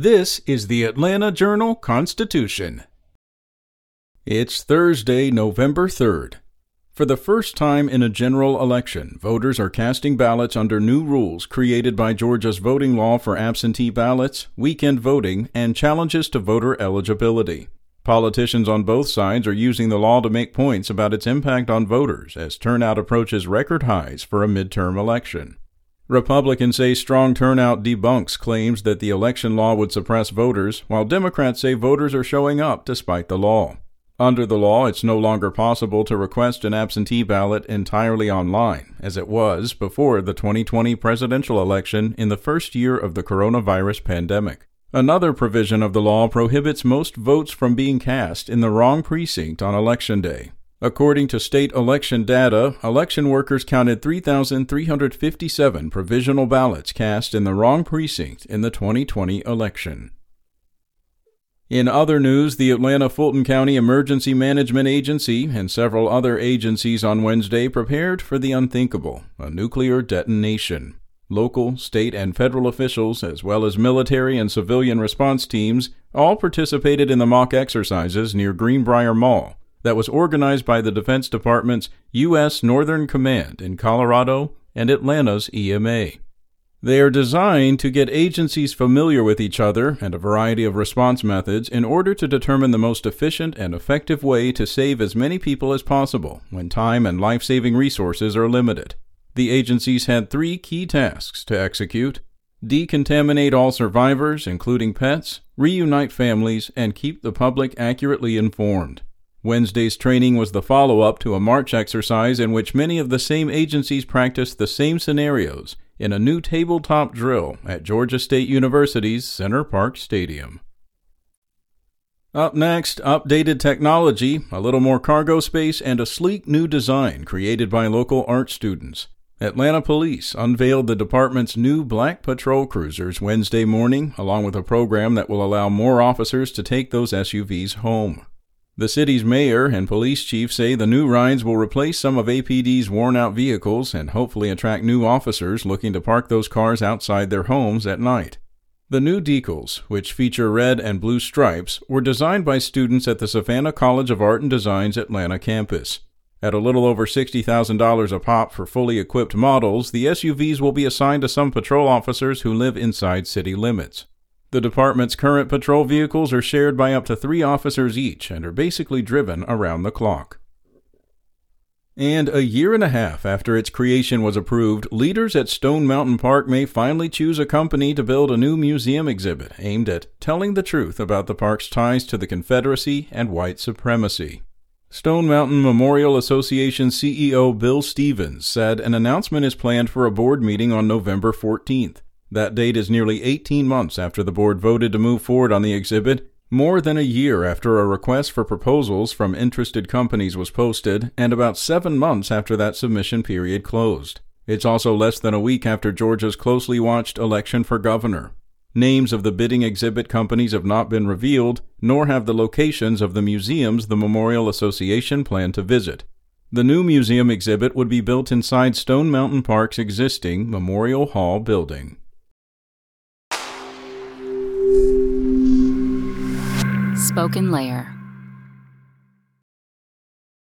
This is the Atlanta Journal Constitution. It's Thursday, November 3rd. For the first time in a general election, voters are casting ballots under new rules created by Georgia's voting law for absentee ballots, weekend voting, and challenges to voter eligibility. Politicians on both sides are using the law to make points about its impact on voters as turnout approaches record highs for a midterm election. Republicans say strong turnout debunks claims that the election law would suppress voters, while Democrats say voters are showing up despite the law. Under the law, it's no longer possible to request an absentee ballot entirely online, as it was before the 2020 presidential election in the first year of the coronavirus pandemic. Another provision of the law prohibits most votes from being cast in the wrong precinct on election day. According to state election data, election workers counted 3,357 provisional ballots cast in the wrong precinct in the 2020 election. In other news, the Atlanta Fulton County Emergency Management Agency and several other agencies on Wednesday prepared for the unthinkable a nuclear detonation. Local, state, and federal officials, as well as military and civilian response teams, all participated in the mock exercises near Greenbrier Mall that was organized by the Defense Department's U.S. Northern Command in Colorado and Atlanta's EMA. They are designed to get agencies familiar with each other and a variety of response methods in order to determine the most efficient and effective way to save as many people as possible when time and life saving resources are limited. The agencies had three key tasks to execute decontaminate all survivors, including pets, reunite families, and keep the public accurately informed. Wednesday's training was the follow up to a March exercise in which many of the same agencies practiced the same scenarios in a new tabletop drill at Georgia State University's Center Parc Stadium. Up next, updated technology, a little more cargo space, and a sleek new design created by local art students. Atlanta Police unveiled the department's new Black Patrol Cruisers Wednesday morning, along with a program that will allow more officers to take those SUVs home. The city's mayor and police chief say the new rides will replace some of APD's worn out vehicles and hopefully attract new officers looking to park those cars outside their homes at night. The new decals, which feature red and blue stripes, were designed by students at the Savannah College of Art and Design's Atlanta campus. At a little over $60,000 a pop for fully equipped models, the SUVs will be assigned to some patrol officers who live inside city limits. The department's current patrol vehicles are shared by up to three officers each and are basically driven around the clock. And a year and a half after its creation was approved, leaders at Stone Mountain Park may finally choose a company to build a new museum exhibit aimed at telling the truth about the park's ties to the Confederacy and white supremacy. Stone Mountain Memorial Association CEO Bill Stephens said an announcement is planned for a board meeting on November 14th. That date is nearly 18 months after the board voted to move forward on the exhibit, more than a year after a request for proposals from interested companies was posted, and about seven months after that submission period closed. It's also less than a week after Georgia's closely watched election for governor. Names of the bidding exhibit companies have not been revealed, nor have the locations of the museums the Memorial Association planned to visit. The new museum exhibit would be built inside Stone Mountain Park's existing Memorial Hall building. SpokenLayer.